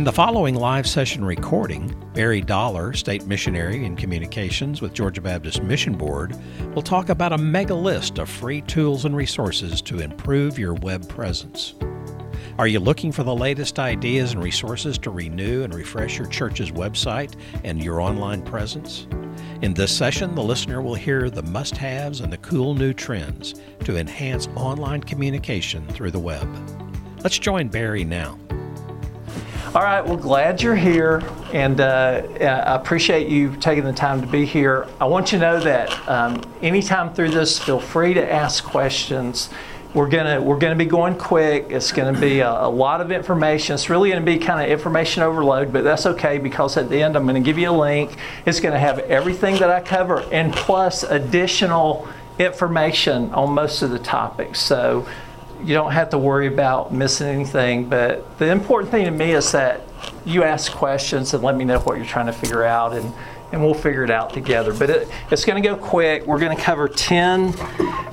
In the following live session recording, Barry Dollar, State Missionary in Communications with Georgia Baptist Mission Board, will talk about a mega list of free tools and resources to improve your web presence. Are you looking for the latest ideas and resources to renew and refresh your church's website and your online presence? In this session, the listener will hear the must haves and the cool new trends to enhance online communication through the web. Let's join Barry now. All right, well, glad you're here, and uh, I appreciate you taking the time to be here. I want you to know that um, anytime through this, feel free to ask questions. We're gonna we're gonna be going quick. It's gonna be a, a lot of information. It's really gonna be kind of information overload, but that's okay because at the end I'm gonna give you a link. It's gonna have everything that I cover and plus additional information on most of the topics. So you don't have to worry about missing anything. But the important thing to me is that you ask questions and let me know what you're trying to figure out, and, and we'll figure it out together. But it, it's going to go quick. We're going to cover 10,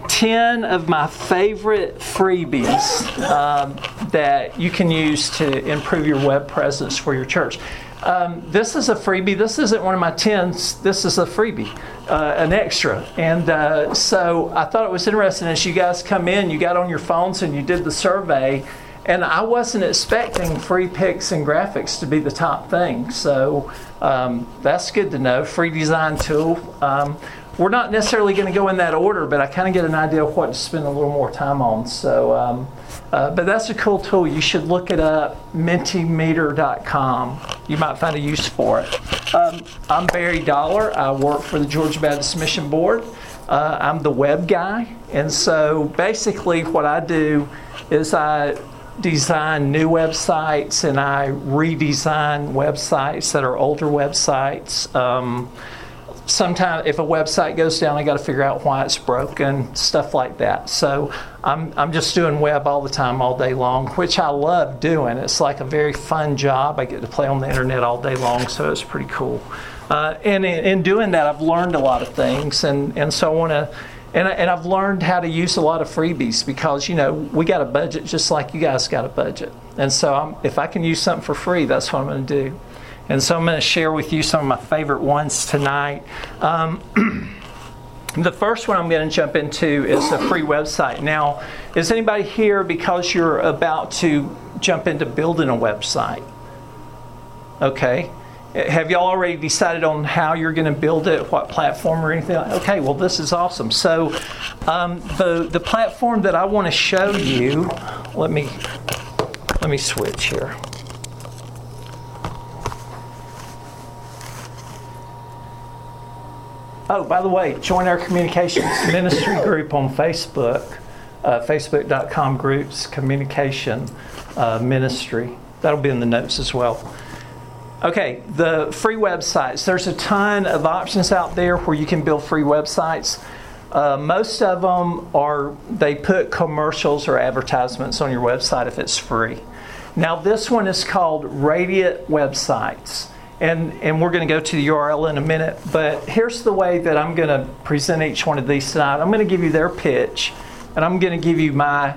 10 of my favorite freebies um, that you can use to improve your web presence for your church. Um, this is a freebie. This isn't one of my tens. This is a freebie, uh, an extra. And uh, so I thought it was interesting as you guys come in, you got on your phones and you did the survey. And I wasn't expecting free pics and graphics to be the top thing. So um, that's good to know. Free design tool. Um, we're not necessarily going to go in that order, but I kind of get an idea of what to spend a little more time on. So, um, uh, but that's a cool tool. You should look it up, mentimeter.com. You might find a use for it. Um, I'm Barry Dollar. I work for the Georgia Baptist Mission Board. Uh, I'm the web guy. And so basically, what I do is I design new websites and I redesign websites that are older websites. Um, sometimes if a website goes down, I got to figure out why it's broken, stuff like that. So I'm, I'm just doing web all the time, all day long, which I love doing. It's like a very fun job. I get to play on the internet all day long, so it's pretty cool. Uh, and in, in, doing that, I've learned a lot of things, and, and so I want to. And, and I've learned how to use a lot of freebies because you know we got a budget just like you guys got a budget, and so I'm, if I can use something for free, that's what I'm going to do. And so I'm going to share with you some of my favorite ones tonight. Um, the first one I'm going to jump into is a free website. Now, is anybody here because you're about to jump into building a website? Okay. Have y'all already decided on how you're going to build it, what platform or anything? Okay, well, this is awesome. So, um, the the platform that I want to show you, let me let me switch here. Oh, by the way, join our communications ministry group on Facebook, uh, facebook.com groups, communication uh, ministry. That'll be in the notes as well. Okay, the free websites. There's a ton of options out there where you can build free websites. Uh, most of them are, they put commercials or advertisements on your website if it's free. Now, this one is called Radiant Websites and, and we're going to go to the URL in a minute. But here's the way that I'm going to present each one of these tonight. I'm going to give you their pitch, and I'm going to give you my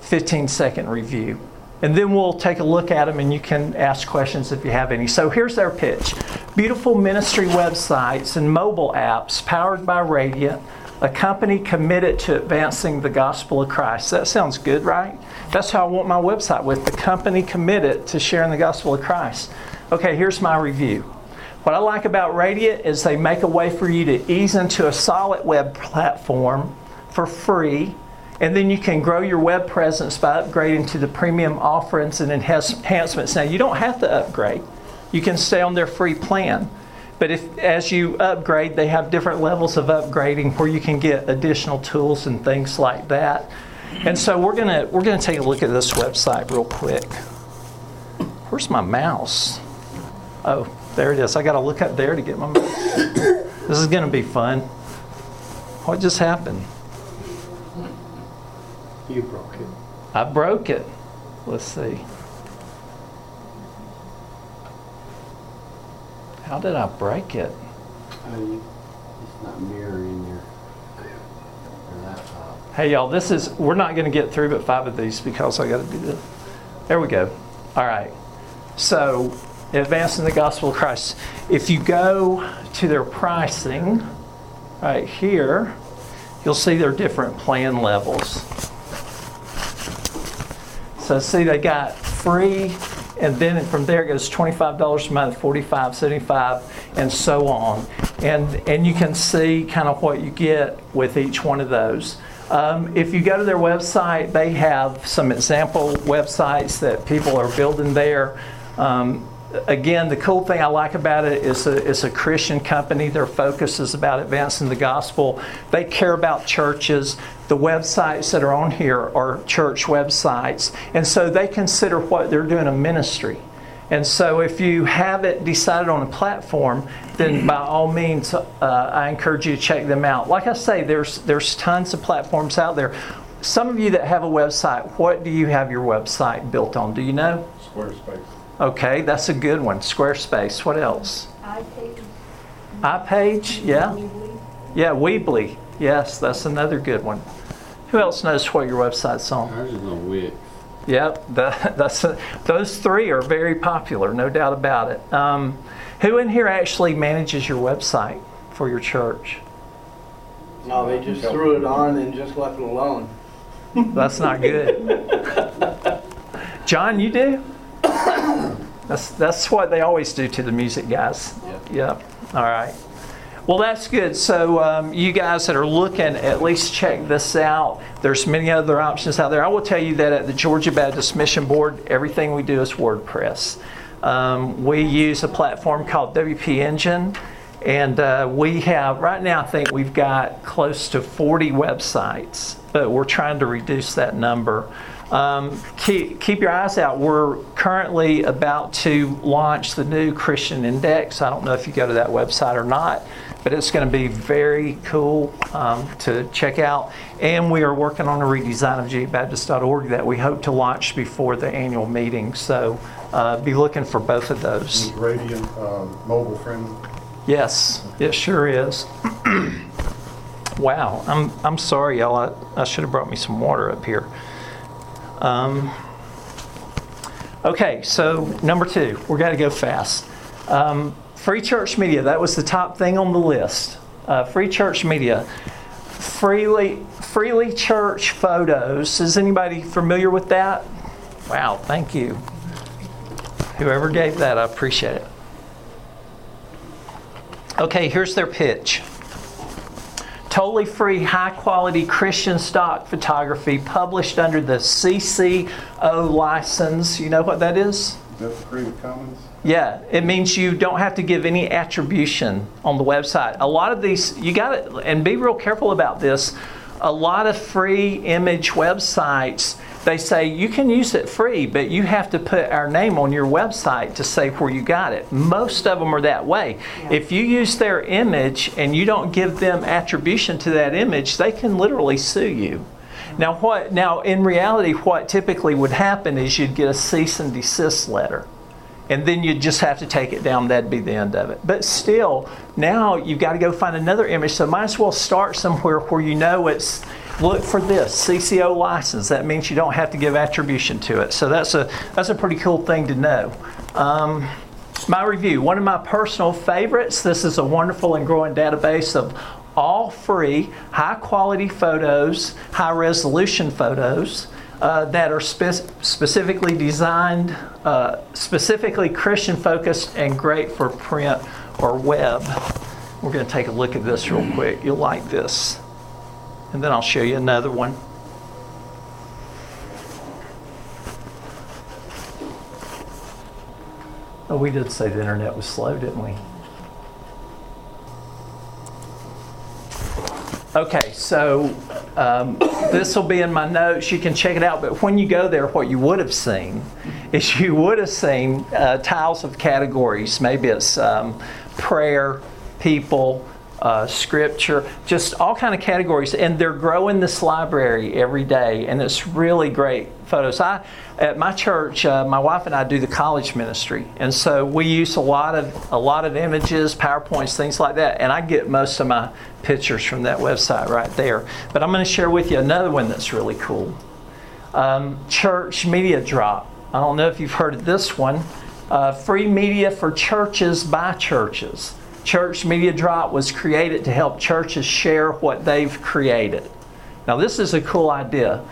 15 second review. And then we'll take a look at them and you can ask questions if you have any. So here's their pitch Beautiful ministry websites and mobile apps powered by Radiant, a company committed to advancing the gospel of Christ. That sounds good, right? That's how I want my website with the company committed to sharing the gospel of Christ. Okay, here's my review. What I like about Radiant is they make a way for you to ease into a solid web platform for free, and then you can grow your web presence by upgrading to the premium offerings and enhancements. Now, you don't have to upgrade, you can stay on their free plan. But if as you upgrade, they have different levels of upgrading where you can get additional tools and things like that. And so we're gonna we're gonna take a look at this website real quick. Where's my mouse? Oh, there it is. I got to look up there to get my. this is going to be fun. What just happened? You broke it. I broke it. Let's see. How did I break it? Uh, you, it's not mirroring your, your laptop. Hey, y'all, this is, we're not going to get through but five of these because I got to do this. There we go. All right. So, advancing the gospel of Christ. If you go to their pricing, right here, you'll see their different plan levels. So see, they got free, and then from there it goes $25 a month, 45 75 and so on. And, and you can see kind of what you get with each one of those. Um, if you go to their website, they have some example websites that people are building there. Um, again, the cool thing I like about it is a, it's a Christian company. Their focus is about advancing the gospel. They care about churches. The websites that are on here are church websites. And so they consider what they're doing a ministry. And so if you haven't decided on a platform, then by all means, uh, I encourage you to check them out. Like I say, there's, there's tons of platforms out there. Some of you that have a website, what do you have your website built on? Do you know? Squarespace. Okay, that's a good one. Squarespace. What else? iPage. iPage, yeah. Weebly. Yeah, Weebly. Yes, that's another good one. Who else knows what your website's on? Ours is on Wix. Yep, that, that's those three are very popular, no doubt about it. Um, who in here actually manages your website for your church? No, they just threw it on and just left it alone. That's not good. John, you do? That's that's what they always do to the music guys. Yep. Yep. All right. Well, that's good. So, um, you guys that are looking, at least check this out. There's many other options out there. I will tell you that at the Georgia Baptist Mission Board, everything we do is WordPress. Um, we use a platform called WP Engine, and uh, we have right now. I think we've got close to 40 websites, but we're trying to reduce that number. Um, keep, keep your eyes out. We're currently about to launch the new Christian Index. I don't know if you go to that website or not, but it's going to be very cool um, to check out. And we are working on a redesign of gabaptist.org that we hope to launch before the annual meeting. So uh, be looking for both of those. Radiant, um, mobile friendly. Yes, it sure is. wow, I'm, I'm sorry, y'all. I, I should have brought me some water up here. Um, okay, so number two, we're going to go fast. Um, free church media, that was the top thing on the list. Uh, free church media. Freely, freely church photos. Is anybody familiar with that? Wow, thank you. Whoever gave that, I appreciate it. Okay, here's their pitch. Totally free, high quality Christian stock photography published under the CCO license. You know what that is? That's Creative Commons. Yeah, it means you don't have to give any attribution on the website. A lot of these, you got to, and be real careful about this. A lot of free image websites, they say you can use it free, but you have to put our name on your website to say where you got it. Most of them are that way. If you use their image and you don't give them attribution to that image, they can literally sue you. Now, what? Now, in reality, what typically would happen is you'd get a cease and desist letter and then you'd just have to take it down. That'd be the end of it. But still, now you've got to go find another image. So might as well start somewhere where you know it's. Look for this CCO license. That means you don't have to give attribution to it. So that's a that's a pretty cool thing to know. Um, my review. One of my personal favorites. This is a wonderful and growing database of all free, high quality photos, high resolution photos uh, that are spe- specifically designed, uh, specifically Christian focused, and great for print or web. We're going to take a look at this real quick. You'll like this. And then I'll show you another one. Oh, we did say the internet was slow, didn't we? Okay, so um, this will be in my notes. You can check it out. But when you go there, what you would have seen is you would have seen uh, tiles of categories. Maybe it's um, prayer, people, uh, scripture, just all kind of categories. And they're growing this library every day, and it's really great photos. I at my church, uh, my wife and I do the college ministry, and so we use a lot of a lot of images, powerpoints, things like that. And I get most of my pictures from that website right there. But I'm going to share with you another one that's really cool. Um, church Media Drop. I don't know if you've heard of this one. Uh, free media for churches by churches. Church Media Drop was created to help churches share what they've created. Now, this is a cool idea.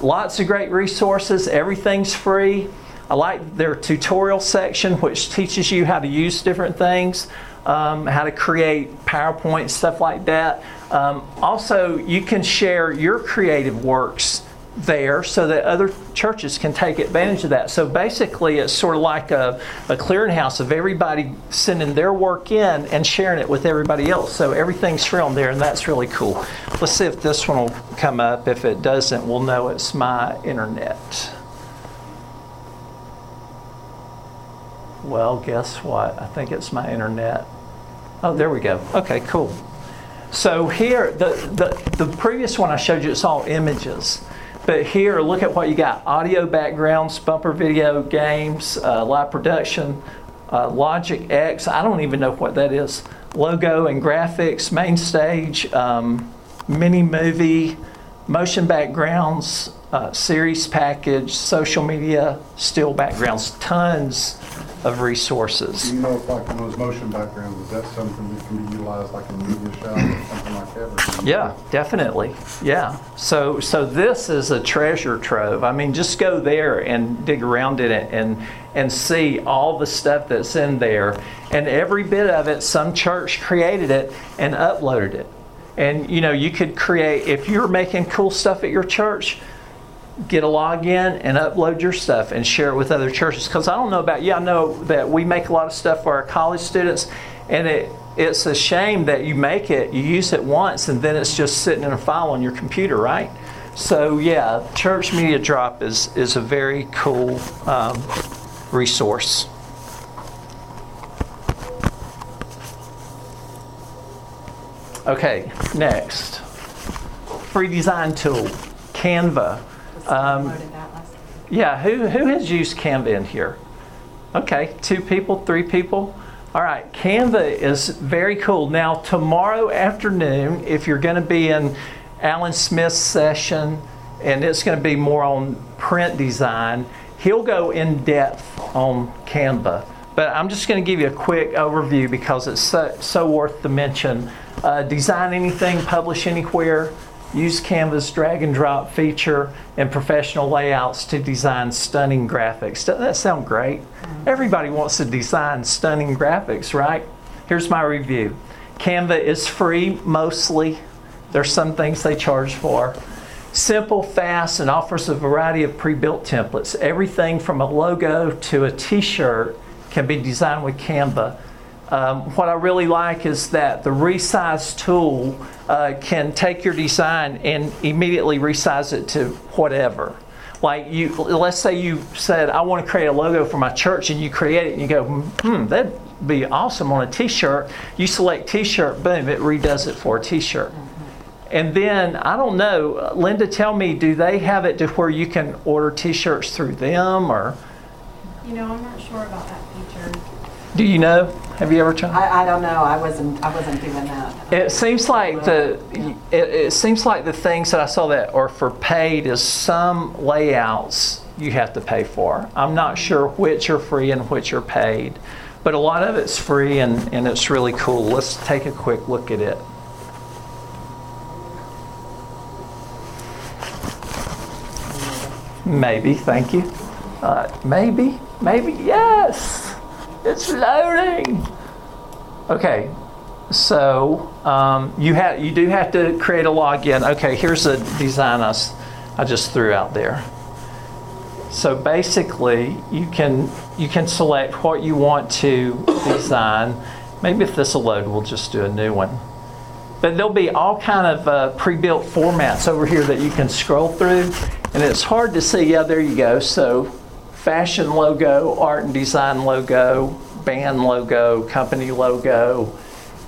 Lots of great resources, everything's free. I like their tutorial section, which teaches you how to use different things, um, how to create PowerPoint, stuff like that. Um, also, you can share your creative works there so that other churches can take advantage of that. So basically, it's sort of like a, a clearinghouse of everybody sending their work in and sharing it with everybody else. So everything's filmed there, and that's really cool. Let's see if this one will come up. If it doesn't, we'll know it's my internet. Well, guess what? I think it's my internet. Oh, there we go. Okay, cool. So here, the, the, the previous one I showed you, it's all images. But here, look at what you got. Audio backgrounds, bumper video, games, uh, live production, uh, Logic X. I don't even know what that is. Logo and graphics, main stage, um, mini movie, motion backgrounds, uh, series package, social media, still backgrounds, tons of resources. You know if like in those motion backgrounds, is that something that can be utilized like in MediaShout or something like that? or can you- Yeah, definitely. Yeah. So so this is a treasure trove. I mean, just go there and dig around in it and and see all the stuff that's in there. And every bit of it, some church created it and uploaded it. And you know, you could create if you're making cool stuff at your church, get a login and upload your stuff and share it with other churches. Because I don't know about you, I know that we make a lot of stuff for our college students, and it it's a shame that you make it, you use it once, and then it's just sitting in a file on your computer, right? So yeah, Church Media Drop is is a very cool um, resource. Okay, next, free design tool, Canva. Um, yeah, who, who has used Canva in here? Okay, two people, three people. All right, Canva is very cool. Now, tomorrow afternoon, if you're going to be in Alan Smith's session, and it's going to be more on print design, he'll go in depth on Canva. But I'm just going to give you a quick overview because it's so, so worth the mention. Uh, design anything, publish anywhere. Use Canva's drag and drop feature and professional layouts to design stunning graphics. Doesn't that sound great? Mm-hmm. Everybody wants to design stunning graphics, right? Here's my review Canva is free mostly, there's some things they charge for. Simple, fast, and offers a variety of pre built templates. Everything from a logo to a t shirt can be designed with Canva. Um, what I really like is that the resize tool uh, can take your design and immediately resize it to whatever. Like you, let's say you said, "I want to create a logo for my church," and you create it, and you go, "Hmm, that'd be awesome on a T-shirt." You select T-shirt, boom, it redoes it for a T-shirt. And then I don't know, Linda, tell me, do they have it to where you can order T-shirts through them, or You know, I'm not sure about that feature. do you know? Have you ever tried? I, I don't know, I wasn't, I wasn't doing that. It seems like the it, it seems like the things that I saw that are for paid is some layouts you have to pay for. I'm not sure which are free and which are paid, but a lot of it's free and, and it's really cool. Let's take a quick look at it. Maybe, thank you. Uh, maybe, maybe, yes. It's loading. Okay, so um, you have you do have to create a login. Okay, here's a design i just threw out there. So basically, you can you can select what you want to design. Maybe if this will load, we'll just do a new one. But there'll be all kind of uh, pre-built formats over here that you can scroll through, and it's hard to see. Yeah, there you go. So, fashion logo, art and design logo, band logo, company logo,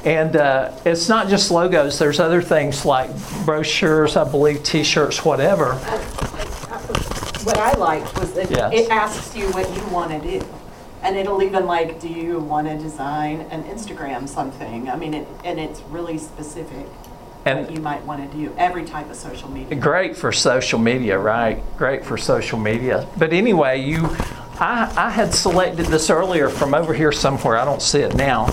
and uh, it's not just logos. There's other things like brochures, I believe, T-shirts, whatever. What I liked was that Yes. it asks you what you want to do. And it'll even like, do you want to design an Instagram something? I mean, it, and it's really specific And- you might want to do, every type of social media. Great for social media, right? Great for social media. But anyway, you I, I had selected this earlier from over here somewhere. I don't see it now.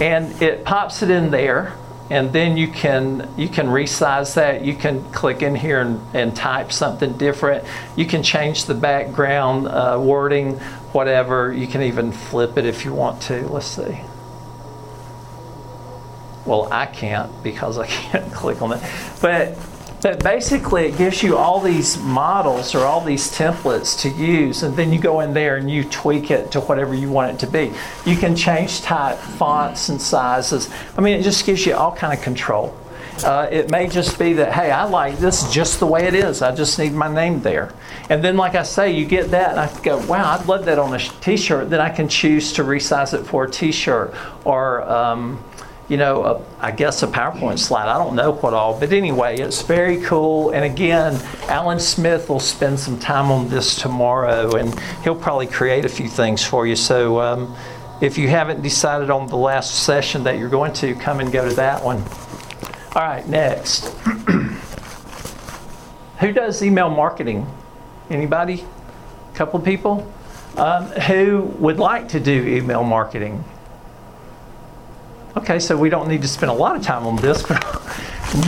And it pops it in there. And then you can you can resize that. You can click in here and, and type something different. You can change the background uh, wording, whatever. You can even flip it if you want to. Let's see. Well, I can't because I can't click on it. But but basically, it gives you all these models or all these templates to use, and then you go in there and you tweak it to whatever you want it to be. You can change type, fonts, and sizes. I mean, it just gives you all kind of control. Uh, it may just be that, hey, I like this just the way it is. I just need my name there. And then, like I say, you get that, and I go, wow, I'd love that on a t shirt. Then I can choose to resize it for a t shirt or. Um, you know, a, I guess a PowerPoint slide. I don't know what all, but anyway, it's very cool. And again, Alan Smith will spend some time on this tomorrow, and he'll probably create a few things for you. So um, if you haven't decided on the last session that you're going to, come and go to that one. All right, next. Who does email marketing? Anybody? A couple of people? Um, who would like to do email marketing? Okay, so we don't need to spend a lot of time on this, but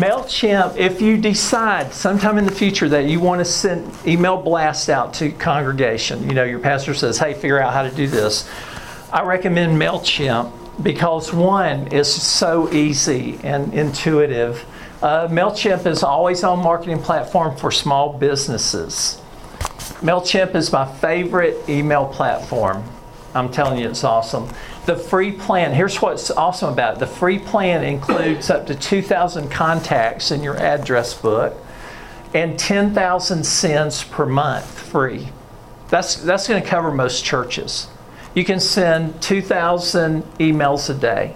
MailChimp, if you decide sometime in the future that you want to send email blasts out to congregation, you know, your pastor says, hey, figure out how to do this, I recommend MailChimp because one is so easy and intuitive. Uh, MailChimp is always on marketing platform for small businesses. MailChimp is my favorite email platform. I'm telling you, it's awesome. The free plan, here's what's awesome about it the free plan includes up to 2,000 contacts in your address book and 10,000 sends per month free. That's, that's going to cover most churches. You can send 2,000 emails a day.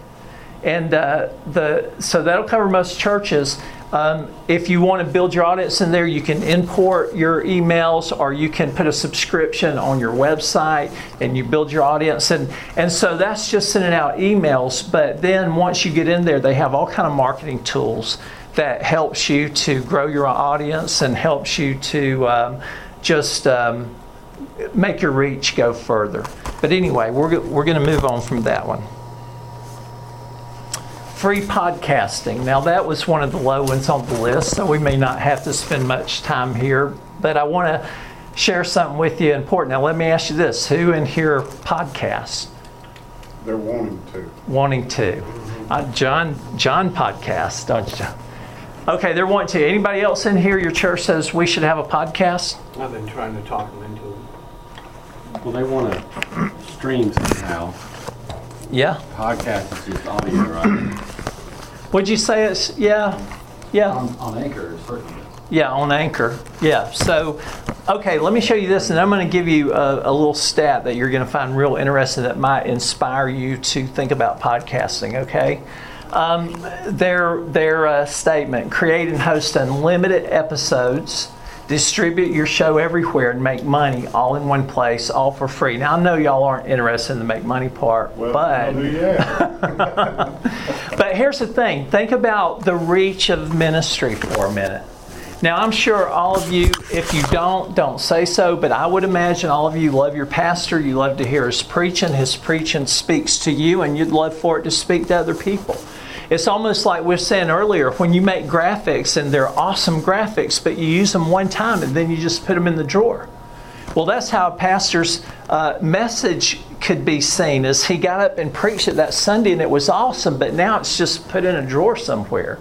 And uh, the, so that'll cover most churches. Um, if you want to build your audience in there, you can import your emails or you can put a subscription on your website and you build your audience. And, and so that's just sending out emails. But then once you get in there, they have all kind of marketing tools that helps you to grow your audience and helps you to um, just um, make your reach go further. But anyway, we're, we're going to move on from that one free podcasting. Now, that was one of the low ones on the list, so we may not have to spend much time here, but I want to share something with you important. Now, let me ask you this who in here podcasts? They're wanting to. Wanting to. Uh, John, John podcasts, don't you? Okay, they're wanting to. Anybody else in here, your church says we should have a podcast? I've been trying to talk them into it. Well, they want to stream somehow. Yeah. Podcast is just audio, right? Would you say it's, yeah, yeah. On, on Anchor, certainly. Yeah, on Anchor. Yeah. So, okay, let me show you this, and I'm going to give you a, a little stat that you're going to find real interesting that might inspire you to think about podcasting. Okay. Um, their their uh, statement: create and host unlimited episodes distribute your show everywhere and make money all in one place, all for free. Now, I know y'all aren't interested in the make money part, Well, but. yeah. But here's the thing think about the reach of ministry for a minute. Now, I'm sure all of you, if you don't, don't say so, but I would imagine all of you love your pastor. You love to hear his preaching. His preaching speaks to you, and you'd love for it to speak to other people. It's almost like we were saying earlier when you make graphics and they're awesome graphics, but you use them one time and then you just put them in the drawer. Well, that's how a pastor's uh, message could be seen as he got up and preached it that Sunday and it was awesome, but now it's just put in a drawer somewhere.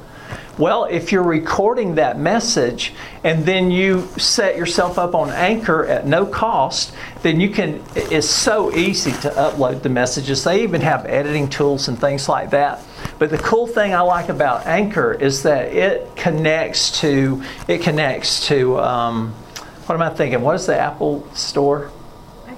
Well, if you're recording that message and then you set yourself up on Anchor at no cost, then you can, it's so easy to upload the messages. They even have editing tools and things like that. But the cool thing I like about Anchor is that it connects to, it connects to, um, what am I thinking? What is the Apple store?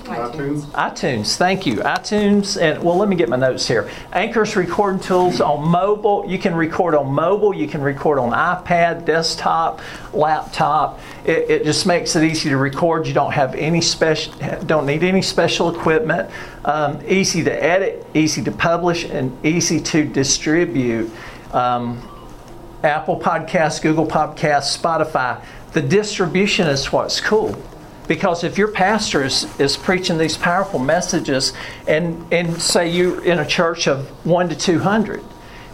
iTunes. iTunes, thank you. iTunes, and well, let me get my notes here. Anchor's recording tools on mobile. You can record on mobile, you can record on iPad, desktop, laptop. It, it just makes it easy to record. You don't have any special, don't need any special equipment. Um, easy to edit, easy to publish, and easy to distribute. Um, Apple Podcasts, Google Podcasts, Spotify. The distribution is what's cool. Because if your pastor is, is preaching these powerful messages, and, and say you're in a church of 1 to 200,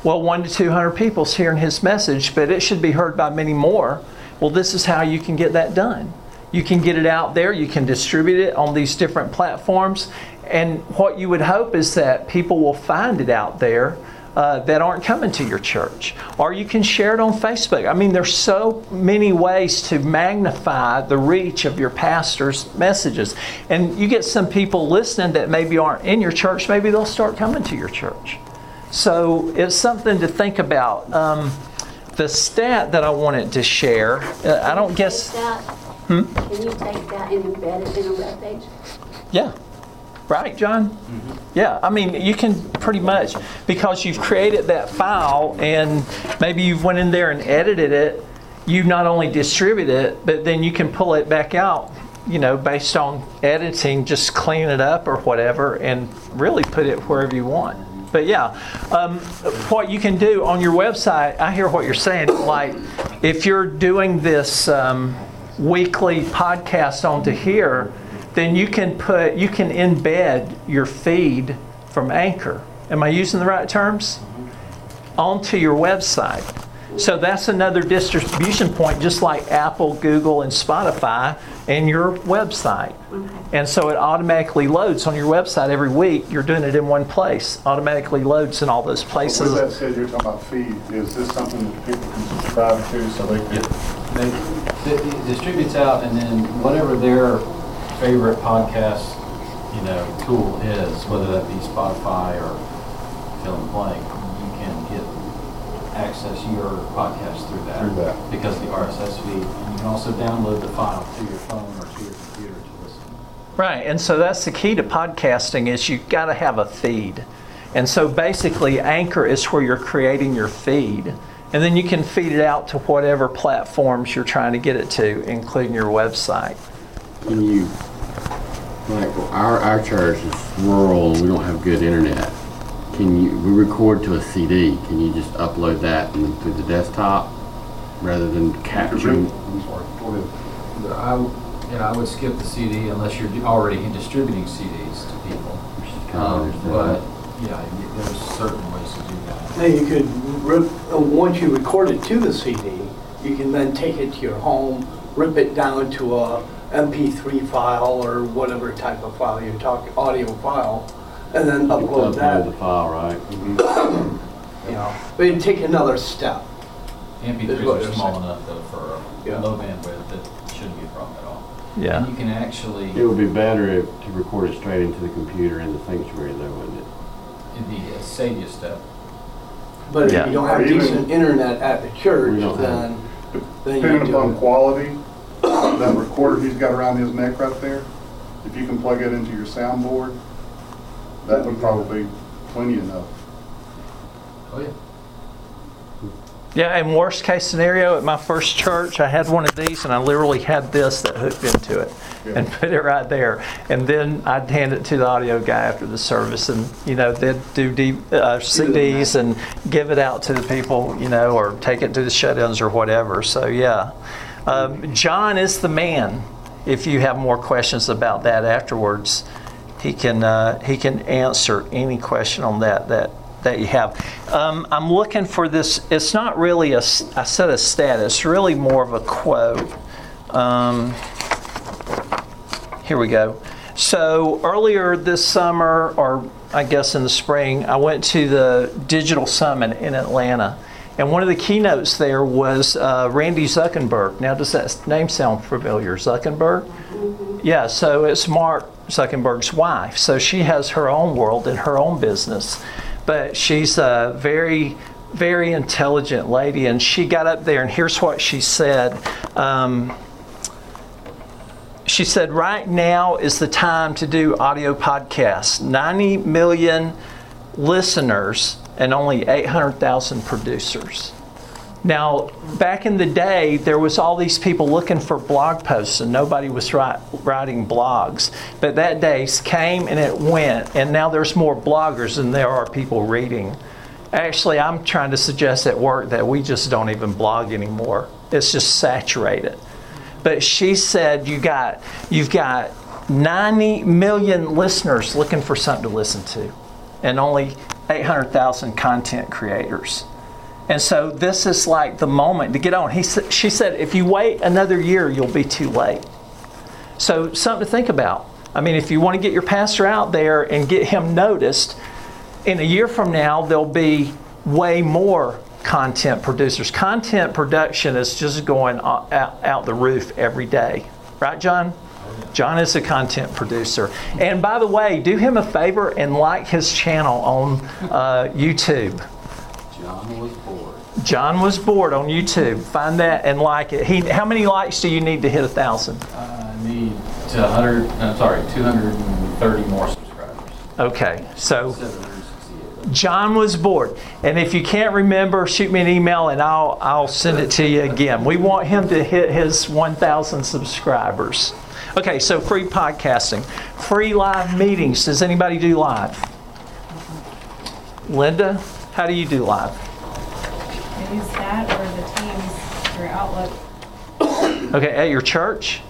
well, 1 to 200 people's hearing his message, but it should be heard by many more. Well, this is how you can get that done. You can get it out there, you can distribute it on these different platforms, and what you would hope is that people will find it out there uh, that aren't coming to your church. Or you can share it on Facebook. I mean, there's so many ways to magnify the reach of your pastor's messages. And you get some people listening that maybe aren't in your church, maybe they'll start coming to your church. So it's something to think about. Um, the stat that I wanted to share, uh, I don't guess. Hmm? Can you take that and embed it in a web page? Yeah. Right, John? Yeah, I mean, you can pretty much, because you've created that file and maybe you've went in there and edited it, you not only distribute it, but then you can pull it back out, you know, based on editing, just clean it up or whatever, and really put it wherever you want. But yeah, um, what you can do on your website, I hear what you're saying. Like, if you're doing this um, weekly podcast onto here, then you can put you can embed your feed from Anchor. Am I using the right terms? Onto your website. So that's another distribution point, just like Apple, Google, and Spotify, and your website. And so it automatically loads on your website every week. You're doing it in one place. Automatically loads in all those places. With that places. said, you're talking about feed, is this something that people can subscribe to so they can? They, it it distributes out and then whatever their favorite podcast, you know, tool is, whether that be Spotify or fill in the blank, you can get access your podcast through that. Through that. Because of the RSS feed. And you can also download the file to your phone or to your computer to listen. Right, and so that's the key to podcasting is you've got to have a feed. And so basically Anchor is where you're creating your feed. And then you can feed it out to whatever platforms you're trying to get it to, including your website. Can you, like, well, our, our church is rural and we don't have good internet. Can you, we record to a CD, can you just upload that and through the desktop rather than capturing? I'm sorry, go ahead. I, w- yeah, I would skip the CD unless you're already distributing CDs to people. Which is kind of Um, understandable. But, yeah, y- there's certain ways to do that. Now you could rip, uh, once you record it to the CD, you can then take it to your home, rip it down to a MP3 file or whatever type of file you're talking, audio file, and then upload Upload that, the file, right? Mm-hmm. you know. But you take another step. Is what MP3s you're are small saying. enough though for Yeah. low bandwidth that shouldn't be a problem at all. Yeah. And you can actually, It would be better if, to record it straight into the computer in the sanctuary though, wouldn't it? it'd be a savvy step. But if Yeah. you don't have even- decent internet at the church, We don't have- then, then you Depending do upon it. quality, that recorder he's got around his neck right there, if you can plug it into your soundboard, that would probably be plenty enough. Oh, yeah. Yeah, and worst case scenario, at my first church, I had one of these and I literally had this that hooked into it and put it right there. And then I'd hand it to the audio guy after the service and, you know, they'd do D, uh, CDs and give it out to the people, you know, or take it to the shut-ins or whatever. So, yeah. Um, John is the man. If you have more questions about that afterwards, he can, uh, he can answer any question on that that that you have. Um, I'm looking for this. It's not really a, said a stat. It's really more of a quote. Um, here we go. So earlier this summer, or I guess in the spring, I went to the Digital Summit in Atlanta. And one of the keynotes there was uh, Randy Zuckerberg. Now, does that name sound familiar? Zuckerberg? Yeah, so it's Mark Zuckerberg's wife. So she has her own world and her own business. But she's a very, very intelligent lady. And she got up there, and here's what she said. Um, she said, Right now is the time to do audio podcasts. 90 million listeners and only 800,000 producers. Now, back in the day, there was all these people looking for blog posts, and nobody was write, writing blogs. But that day came and it went, and now there's more bloggers than there are people reading. Actually, I'm trying to suggest at work that we just don't even blog anymore. It's just saturated. but she said you got you've got 90 million listeners looking for something to listen to, and only 800,000 content creators. And so this is like the moment to get on. He she said, if you wait another year, you'll be too late. So something to think about. I mean, if you want to get your pastor out there and get him noticed, in a year from now, there'll be way more content producers. Content production is just going out the roof every day. Right, John? John is a content producer. And by the way, do him a favor and like his channel on uh, YouTube. John was bored. John was bored on YouTube. Find that and like it. He, how many likes do you need to hit a thousand? I need to 100, I'm sorry, 230 more subscribers. Okay, so 768. John was bored. And if you can't remember, shoot me an email and I'll, I'll send it to you again. We want him to hit his 1,000 subscribers. Okay, so free podcasting, free live meetings. Does anybody do live? Linda, how do you do live? I use that or the Teams through Outlook Okay, at your church?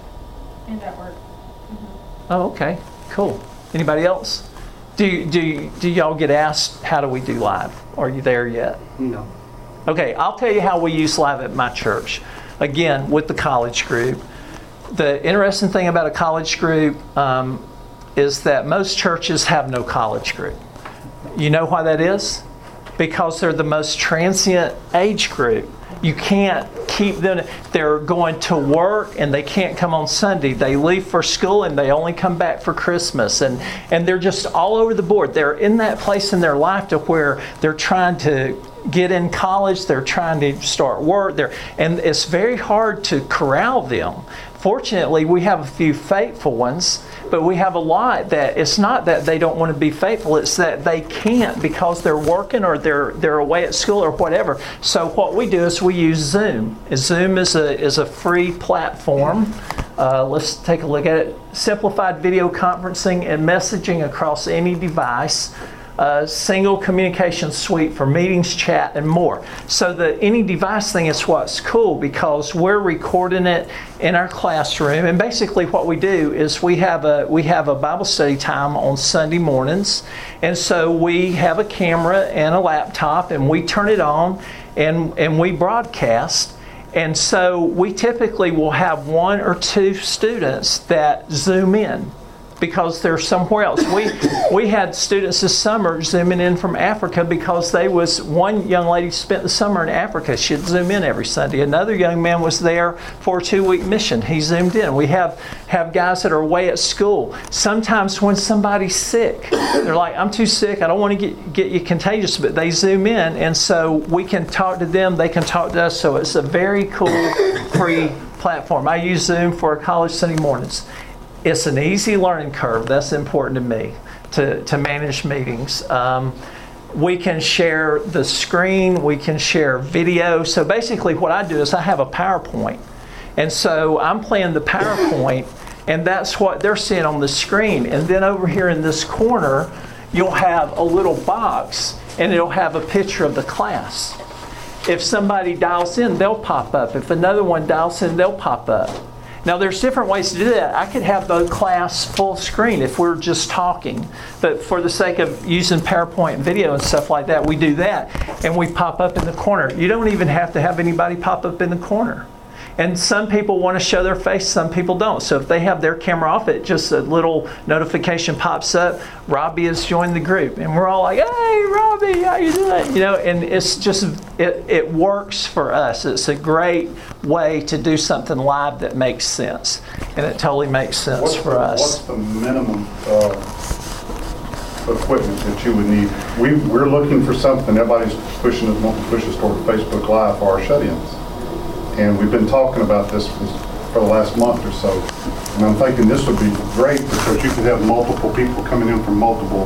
and at work. Mm-hmm. Oh, okay, cool. Anybody else? Do you, do do y'all get asked how do we do live? Are you there yet? No. Okay, I'll tell you how we use live at my church. Again, with the college group. The interesting thing about a college group um, is that most churches have no college group. You know why that is? Because they're the most transient age group. You can't keep them, they're going to work and they can't come on Sunday. They leave for school and they only come back for Christmas. And, and they're just all over the board. They're in that place in their life to where they're trying to get in college, they're trying to start work, they're, and it's very hard to corral them. Fortunately, we have a few faithful ones, but we have a lot that it's not that they don't want to be faithful, it's that they can't because they're working or they're they're away at school or whatever. So what we do is we use Zoom. Zoom is a is a free platform. Uh, let's take a look at it. Simplified video conferencing and messaging across any device a single communication suite for meetings, chat, and more. So the any device thing is what's cool because we're recording it in our classroom, and basically what we do is we have a we have a Bible study time on Sunday mornings, and so we have a camera and a laptop, and we turn it on, and and we broadcast. And so we typically will have one or two students that zoom in because they're somewhere else. We we had students this summer zooming in from Africa because they was one young lady spent the summer in Africa. She'd zoom in every Sunday. Another young man was there for a two week mission. He zoomed in. We have have guys that are away at school. Sometimes when somebody's sick, they're like, I'm too sick, I don't want to get, get you contagious, but they zoom in and so we can talk to them, they can talk to us. So it's a very cool free platform. I use Zoom for college Sunday mornings it's an easy learning curve. That's important to me to, to manage meetings. Um, we can share the screen, we can share video. So basically, what I do is I have a PowerPoint. And so I'm playing the PowerPoint, and that's what they're seeing on the screen. And then over here in this corner, you'll have a little box, and it'll have a picture of the class. If somebody dials in, they'll pop up. If another one dials in, they'll pop up. Now, there's different ways to do that. I could have the class full screen if we're just talking, but for the sake of using PowerPoint video and stuff like that, we do that and we pop up in the corner. You don't even have to have anybody pop up in the corner. And some people want to show their face, some people don't. So if they have their camera off, it just a little notification pops up. Robbie has joined the group, and we're all like, "Hey, Robbie, how you doing?" You know, and it's just it, it works for us. It's a great way to do something live that makes sense, and it totally makes sense What's for the- us. What's the minimum uh, equipment that you would need? We, we're looking for something, everybody's pushing, us- wanting to push us toward Facebook Live for our shut-ins. And we've been talking about this for the last month or so. And I'm thinking this would be great because you could have multiple people coming in from multiple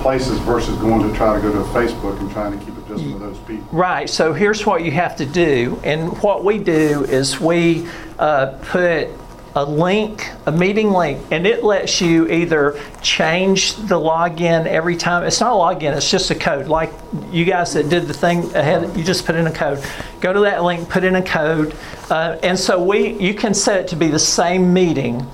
places versus going to try to go to Facebook and trying to keep it just with those people. Right. So here's what you have to do, and what we do is we uh, put a link, a meeting link, and it lets you either change the login every time. It's not a login, it's just a code. Like you guys that did the thing ahead, you just put in a code. Go to that link, put in a code, uh, and so we you can set it to be the same meeting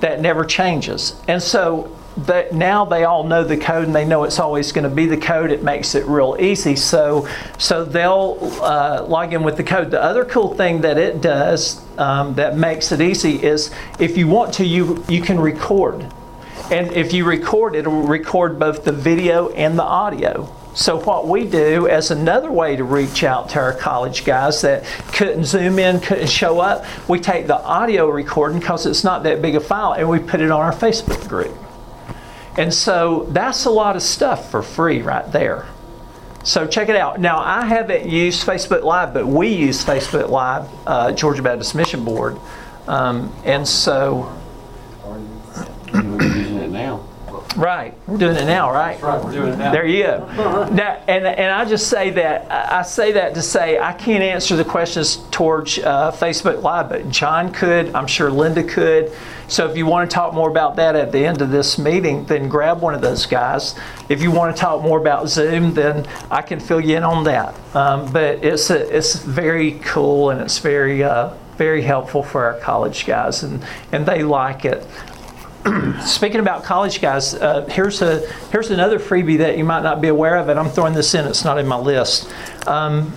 that never changes. And so that now they all know the code and they know it's always going to be the code. It makes it real easy. So, so they'll uh, log in with the code. The other cool thing that it does um, that makes it easy is if you want to, you you can record, and if you record, it'll record both the video and the audio. So what we do as another way to reach out to our college guys that couldn't zoom in, couldn't show up, we take the audio recording because it's not that big a file and we put it on our Facebook group. And so that's a lot of stuff for free right there. So check it out. Now I haven't used Facebook Live, but we use Facebook Live, uh, Georgia Baptist Mission Board, um, and so We're using it now. Right, we're doing it now, right? Right, we're doing it now. There you go. Now, and, and I just say that, I say that to say I can't answer the questions towards uh, Facebook Live, but John could, I'm sure Linda could. So if you want to talk more about that at the end of this meeting, then grab one of those guys. If you want to talk more about Zoom, then I can fill you in on that. Um, but it's, a, it's very cool and it's very, uh, very helpful for our college guys, and, and they like it. Speaking about college guys, uh, here's a here's another freebie that you might not be aware of, and I'm throwing this in. It's not in my list. Um,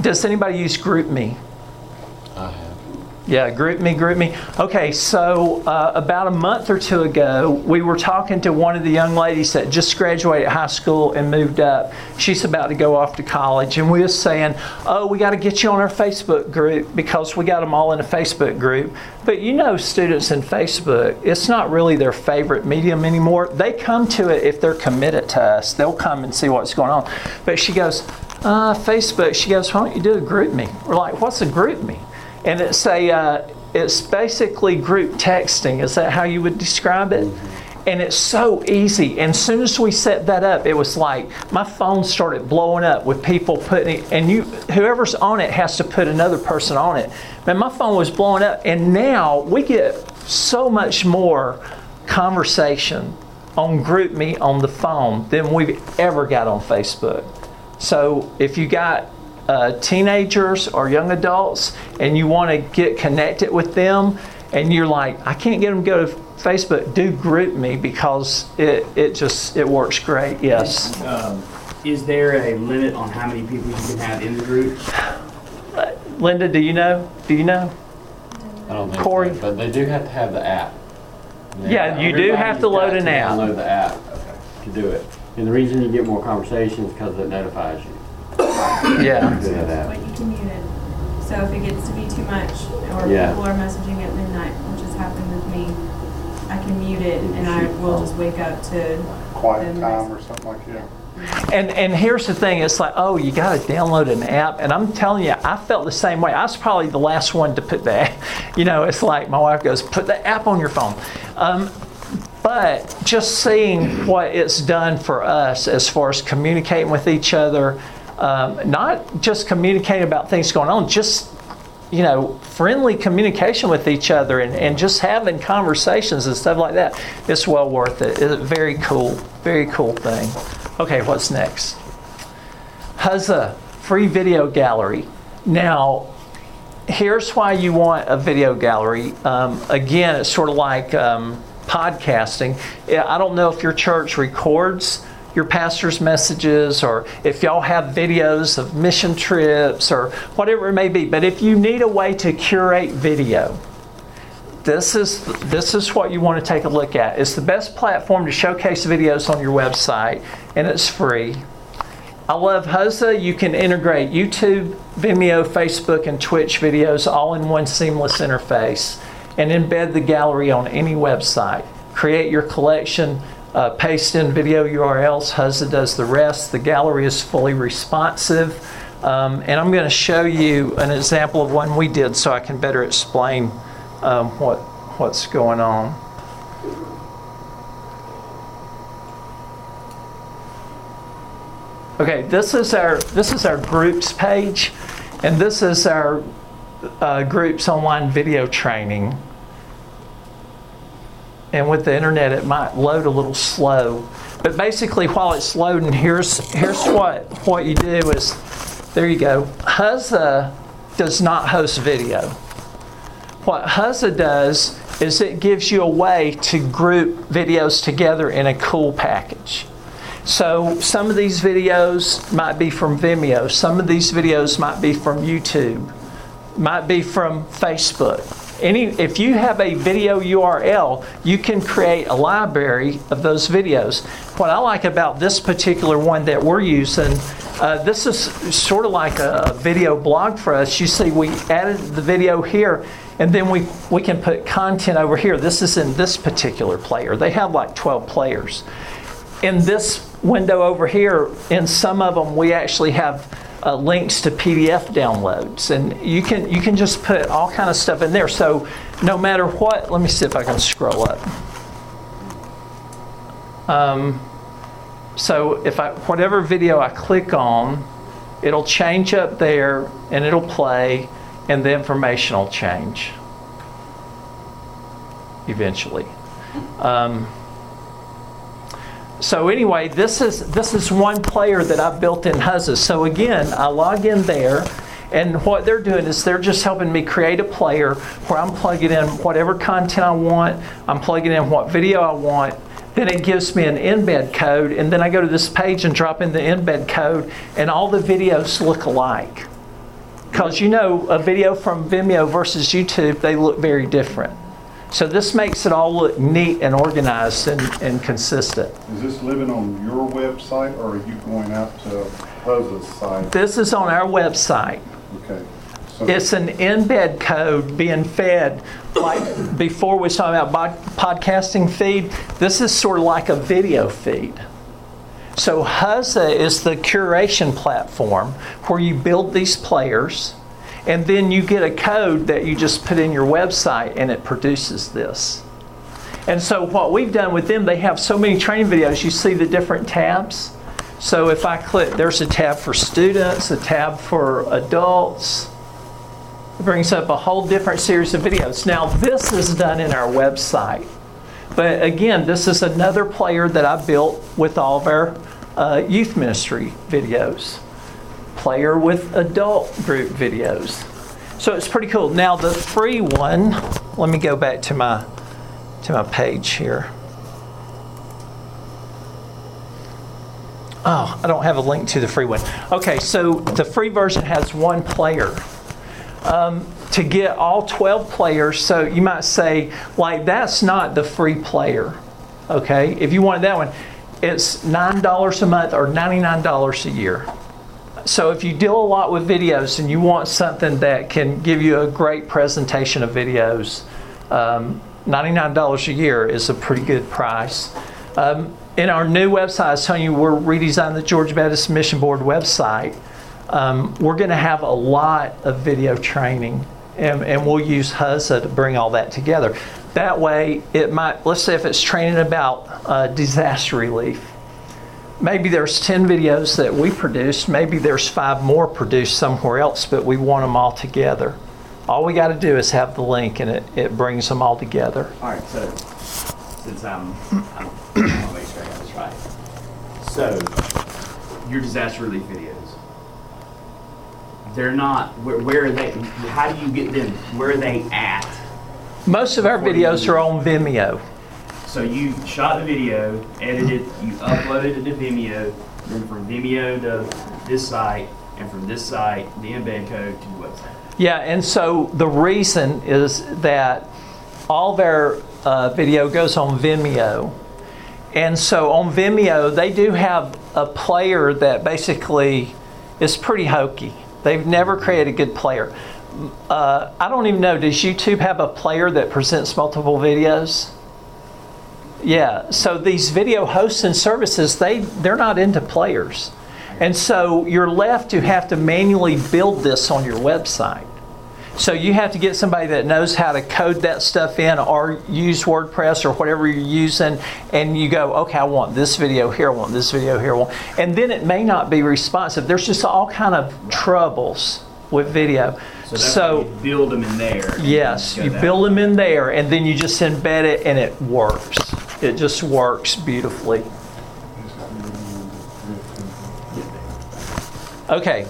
does anybody use GroupMe? Yeah, GroupMe, group me. Okay, so uh, about a month or two ago, we were talking to one of the young ladies that just graduated high school and moved up. She's about to go off to college, and we were saying, "Oh, we got to get you on our Facebook group because we got them all in a Facebook group." But you know, students in Facebook, it's not really their favorite medium anymore. They come to it if they're committed to us. They'll come and see what's going on. But she goes, uh, "Facebook." She goes, "Why don't you do a GroupMe?" We're like, "What's a GroupMe?" And it's a uh, it's basically group texting. Is that how you would describe it? And it's so easy. And as soon as we set that up, it was like my phone started blowing up with people putting it, and you whoever's on it has to put another person on it. Man, my phone was blowing up, and now we get so much more conversation on GroupMe on the phone than we've ever got on Facebook. So if you got uh, teenagers or young adults and you want to get connected with them and you're like i can't get them to go to facebook do GroupMe because it, it just it works great yes Um, Is there a limit on how many people you can have in the group? linda do you know do you know I don't think Corey? so, but they do have to have the app. Yeah, you do have to load an app. Download the app okay. to do it. And the reason you get more conversations because it notifies you. Yeah Good at that. But you can mute it. So if it gets to be too much, or Yeah. people are messaging at midnight, which has happened with me, I can mute it and I will just wake up to. Quiet the time next- or something like that. and and here's the thing it's like oh you got to download an app and i'm telling you i felt the same way i was probably the last one to put that you know it's like my wife goes put the app on your phone um, but just seeing what it's done for us as far as communicating with each other um, not just communicating about things going on just you know, friendly communication with each other and, and just having conversations and stuff like that, it's well worth it. It's a very cool, very cool thing. Okay, what's next? Huzzaz, free video gallery. Now, here's why you want a video gallery. Um, again, it's sort of like um, podcasting. I don't know if your church records your pastor's messages or if y'all have videos of mission trips or whatever it may be, but if you need a way to curate video, this is this is what you want to take a look at. It's the best platform to showcase videos on your website, and it's free. I love Huzzaz. You can integrate YouTube, Vimeo, Facebook, and Twitch videos all in one seamless interface and embed the gallery on any website. Create your collection, uh, paste in video URLs. Huzzaz does the rest. The gallery is fully responsive. Um, and I'm going to show you an example of one we did so I can better explain um, what, what's going on. Okay, this is our this is our groups page, and this is our uh, groups online video training. And with the internet, it might load a little slow. But basically, while it's loading, here's here's what what you do is, there you go. Huzzaz does not host video. What Huzzaz does is it gives you a way to group videos together in a cool package. So some of these videos might be from Vimeo, some of these videos might be from YouTube, might be from Facebook. Any, if you have a video URL, you can create a library of those videos. What I like about this particular one that we're using, uh, this is sort of like a video blog for us. You see, we added the video here, and then we, we can put content over here. This is in this particular player. They have like 12 players. In this window over here, in some of them, we actually have uh, links to PDF downloads, and you can you can just put all kind of stuff in there. So no matter what, let me see if I can scroll up. Um, so if I whatever video I click on, it'll change up there, and it'll play, and the information will change eventually. Um, so anyway, this is this is one player that I've built in Huzzaz. So again, I log in there, and what they're doing is they're just helping me create a player where I'm plugging in whatever content I want. I'm plugging in what video I want. Then it gives me an embed code, and then I go to this page and drop in the embed code, and all the videos look alike. Because you know, a video from Vimeo versus YouTube, they look very different. So this makes it all look neat and organized and, and consistent. Is this living on your website or are you going out to Huzza's site? This is on our website. Okay. So It's an embed code being fed, like before we talking about podcasting feed, this is sort of like a video feed. So Huzzaz is the curation platform where you build these players and then you get a code that you just put in your website and it produces this. And so what we've done with them, they have so many training videos. You see the different tabs. So if I click, there's a tab for students, a tab for adults. It brings up a whole different series of videos. Now this is done in our website. But again, this is another player that I built with all of our uh, youth ministry videos player with adult group videos. So it's pretty cool. Now the free one, let me go back to my to my page here. Oh, I don't have a link to the free one. Okay, so the free version has one player. Um, to get all 12 players, so you might say, like, that's not the free player. Okay, if you wanted that one, it's $9 a month or $99 a year. So if you deal a lot with videos and you want something that can give you a great presentation of videos, um, $99 a year is a pretty good price. Um, in our new website, I was telling you we're redesigning the Georgia Baptist Mission Board website. Um, we're going to have a lot of video training, and, and we'll use Huzzaz to bring all that together. That way, it might, let's say if it's training about uh, disaster relief, maybe there's 10 videos that we produced, maybe there's five more produced somewhere else, but we want them all together. All we got to do is have the link and it, it brings them all together. All right, so since I'm, I'm, I make sure I got this right. So, your disaster relief videos, they're not, where, where are they, how do you get them, where are they at? Most of our videos are on Vimeo. So you shot the video, edited, it, you uploaded it to Vimeo, then from Vimeo to this site, and from this site, the embed code to the website. Yeah, and so the reason is that all their uh, video goes on Vimeo. And so on Vimeo, they do have a player that basically is pretty hokey. They've never created a good player. Uh, I don't even know, does YouTube have a player that presents multiple videos? Yeah, so these video hosts and services, they, they're not into players. And so you're left to have to manually build this on your website. So you have to get somebody that knows how to code that stuff in or use WordPress or whatever you're using, and you go, okay, I want this video here, I want this video here, I want, and then it may not be responsive. There's just all kind of troubles with video. So So, you build them in there. yes, you build them in there and then you just embed it and it works. It just works beautifully. Okay.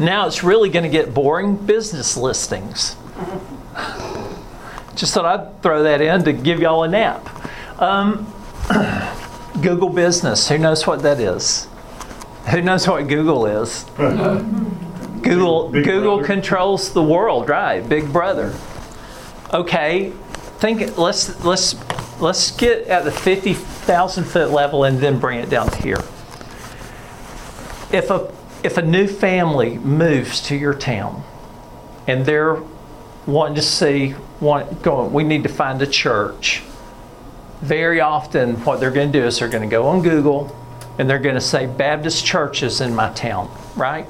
Now it's really going to get boring business listings. Just thought I'd throw that in to give y'all a nap. Um, Google Business, who knows what that is? Who knows what Google is? Google Big Google brother. controls the world, right? Big brother. Okay, think let's let's let's get at the 50,000 foot level and then bring it down to here. If a if a new family moves to your town and they're wanting to see want going we need to find a church very often what they're going to do is they're going to go on Google and they're going to say Baptist churches in my town, right?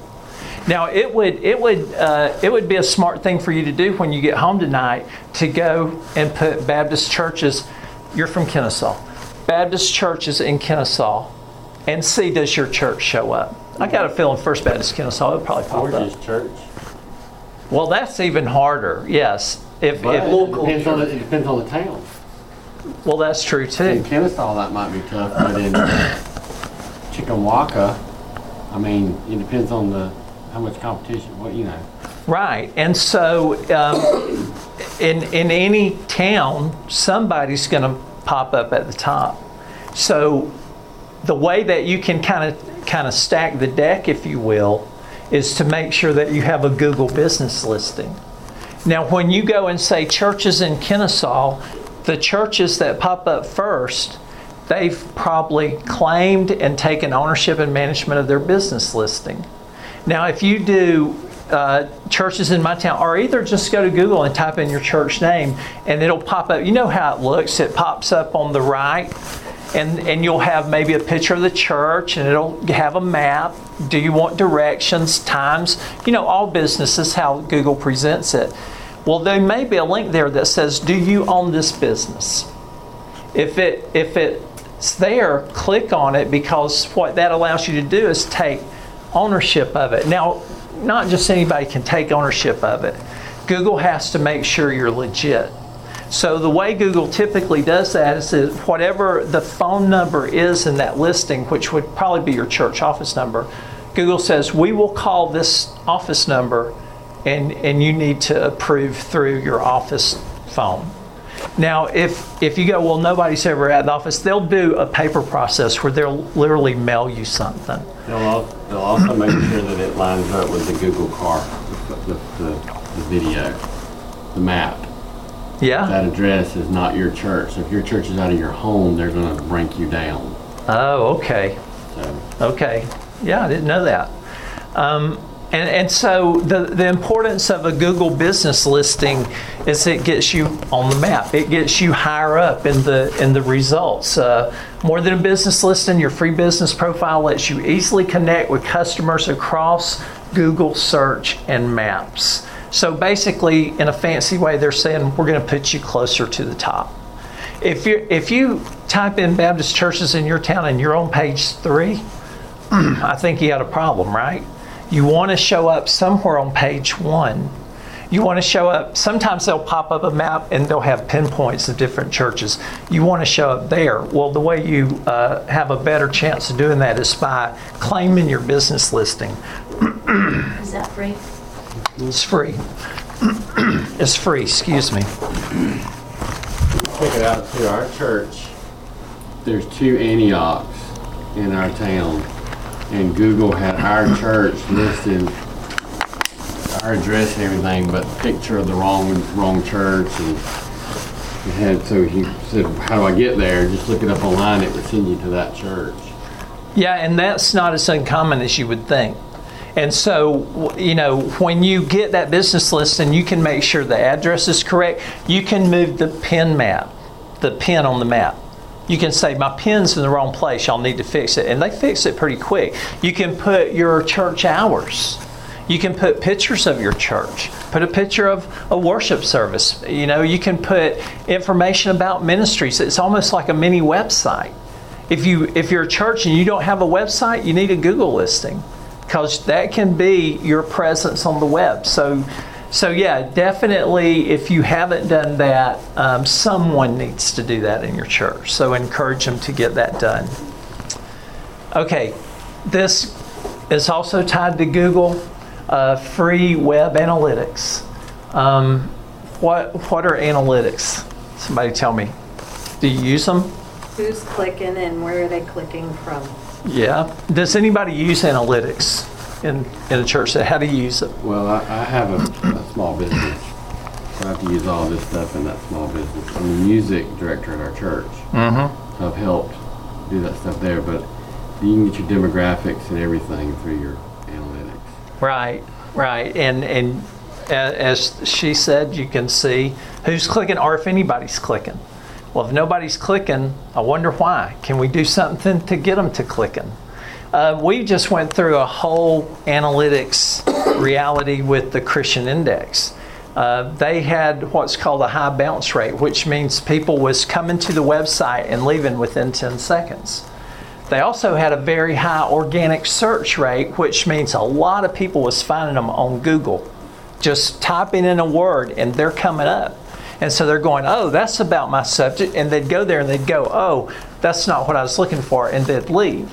Now it would it would uh, it would be a smart thing for you to do when you get home tonight to go and put Baptist churches. You're from Kennesaw, Baptist churches in Kennesaw, and see does your church show up. I got a feeling First Baptist Kennesaw would probably pop Gorgeous up. church. Well, that's even harder. Yes, if, But if it depends on the, it depends on the town. well, that's true too. In. Kennesaw, that might be tough, but in Chickamauga, I mean, it depends on the, how much competition, what, you know. Right, and so um, in in any town, somebody's going to pop up at the top. So the way that you can kind of kind of stack the deck, if you will, is to make sure that you have a Google business listing. Now, when you go and say churches in Kennesaw, the churches that pop up first, they've probably claimed and taken ownership and management of their business listing. Now, if you do uh, churches in my town, or either just go to Google and type in your church name and it'll pop up. You know how it looks? It pops up on the right, and, and you'll have maybe a picture of the church and it'll have a map. Do you want directions, times? You know, all businesses, how Google presents it. Well, there may be a link there that says, Do you own this business? If it if it's there, click on it because what that allows you to do is take ownership of it. Now, not just anybody can take ownership of it. Google has to make sure you're legit. So the way Google typically does that is that whatever the phone number is in that listing, which would probably be your church office number, Google says we will call this office number and, and you need to approve through your office phone. Now, if if you go, well, nobody's ever at the office, they'll do a paper process where they'll literally mail you something. They'll, al- they'll also make sure that it lines up with the Google car, the, the, the video, the map. Yeah. That address is not your church. So if your church is out of your home, they're gonna rank you down. Oh, okay. So, Okay. Yeah, I didn't know that. Um, and, and so the, the importance of a Google business listing is it gets you on the map. It gets you higher up in the in the results. Uh, more than a business listing, your free business profile lets you easily connect with customers across Google search and maps. So basically, in a fancy way, they're saying we're going to put you closer to the top. If you if you type in Baptist churches in your town and you're on page three, I think you had a problem, right? You want to show up somewhere on page one. You want to show up, sometimes they'll pop up a map and they'll have pinpoints of different churches. You want to show up there. Well, the way you uh, have a better chance of doing that is by claiming your business listing. Is that free? It's free. it's free, excuse me. check it out too, our church, there's two Antiochs in our town. And Google had our church listed, our address and everything, but picture of the wrong, wrong church and had, so he said, how do I get there? Just look it up online, it would send you to that church. Yeah, and that's not as uncommon as you would think. And so, you know, when you get that business list and you can make sure the address is correct, you can move the pin map, the pin on the map. You can say, my pin's in the wrong place, y'all need to fix it. And they fix it pretty quick. You can put your church hours. You can put pictures of your church. Put a picture of a worship service. You know, you can put information about ministries. It's almost like a mini website. If you if you're a church and you don't have a website, you need a Google listing because that can be your presence on the web. So, so yeah, definitely, if you haven't done that, um, someone needs to do that in your church. So encourage them to get that done. Okay, this is also tied to Google, uh, free web analytics. Um, what what are analytics? Somebody tell me. Do you use them? Who's clicking and where are they clicking from? Yeah. Does anybody use analytics in, in a church? How do you use it? Well, I, I have a, a small business. So I have to use all this stuff in that small business. I'm the music director at our church. Mm-hmm. So I've helped do that stuff there, but you can get your demographics and everything through your analytics. Right, right. And, and as she said, you can see who's clicking or if anybody's clicking. Well, if nobody's clicking, I wonder why. Can we do something to get them to clicking? Uh, we just went through a whole analytics reality with the Christian Index. Uh, they had what's called a high bounce rate, which means people was coming to the website and leaving within 10 seconds. They also had a very high organic search rate, which means a lot of people was finding them on Google. Just typing in a word and they're coming up. And so they're going, oh, that's about my subject. And they'd go there and they'd go, oh, that's not what I was looking for. And they'd leave.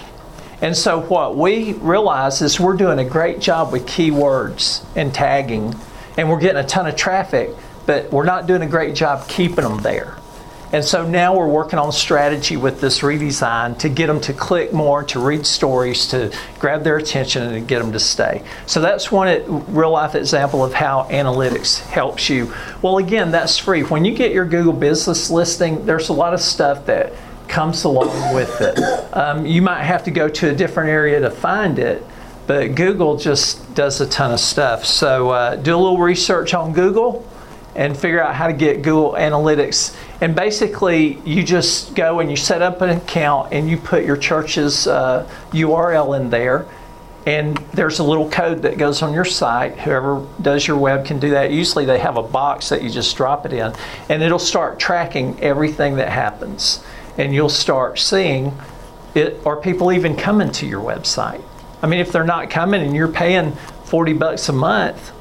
And so what we realize is we're doing a great job with keywords and tagging, and we're getting a ton of traffic, but we're not doing a great job keeping them there. And so now we're working on strategy with this redesign to get them to click more, to read stories, to grab their attention, and to get them to stay. So that's one real life example of how analytics helps you. Well, again, that's free. When you get your Google business listing, there's a lot of stuff that comes along with it. Um, you might have to go to a different area to find it, but Google just does a ton of stuff. So uh, do a little research on Google and figure out how to get Google Analytics. And basically, you just go and you set up an account and you put your church's uh, URL in there. And there's a little code that goes on your site. Whoever does your web can do that. Usually, they have a box that you just drop it in, and it'll start tracking everything that happens. And you'll start seeing it, or people even coming to your website. I mean, if they're not coming and you're paying 40 bucks a month,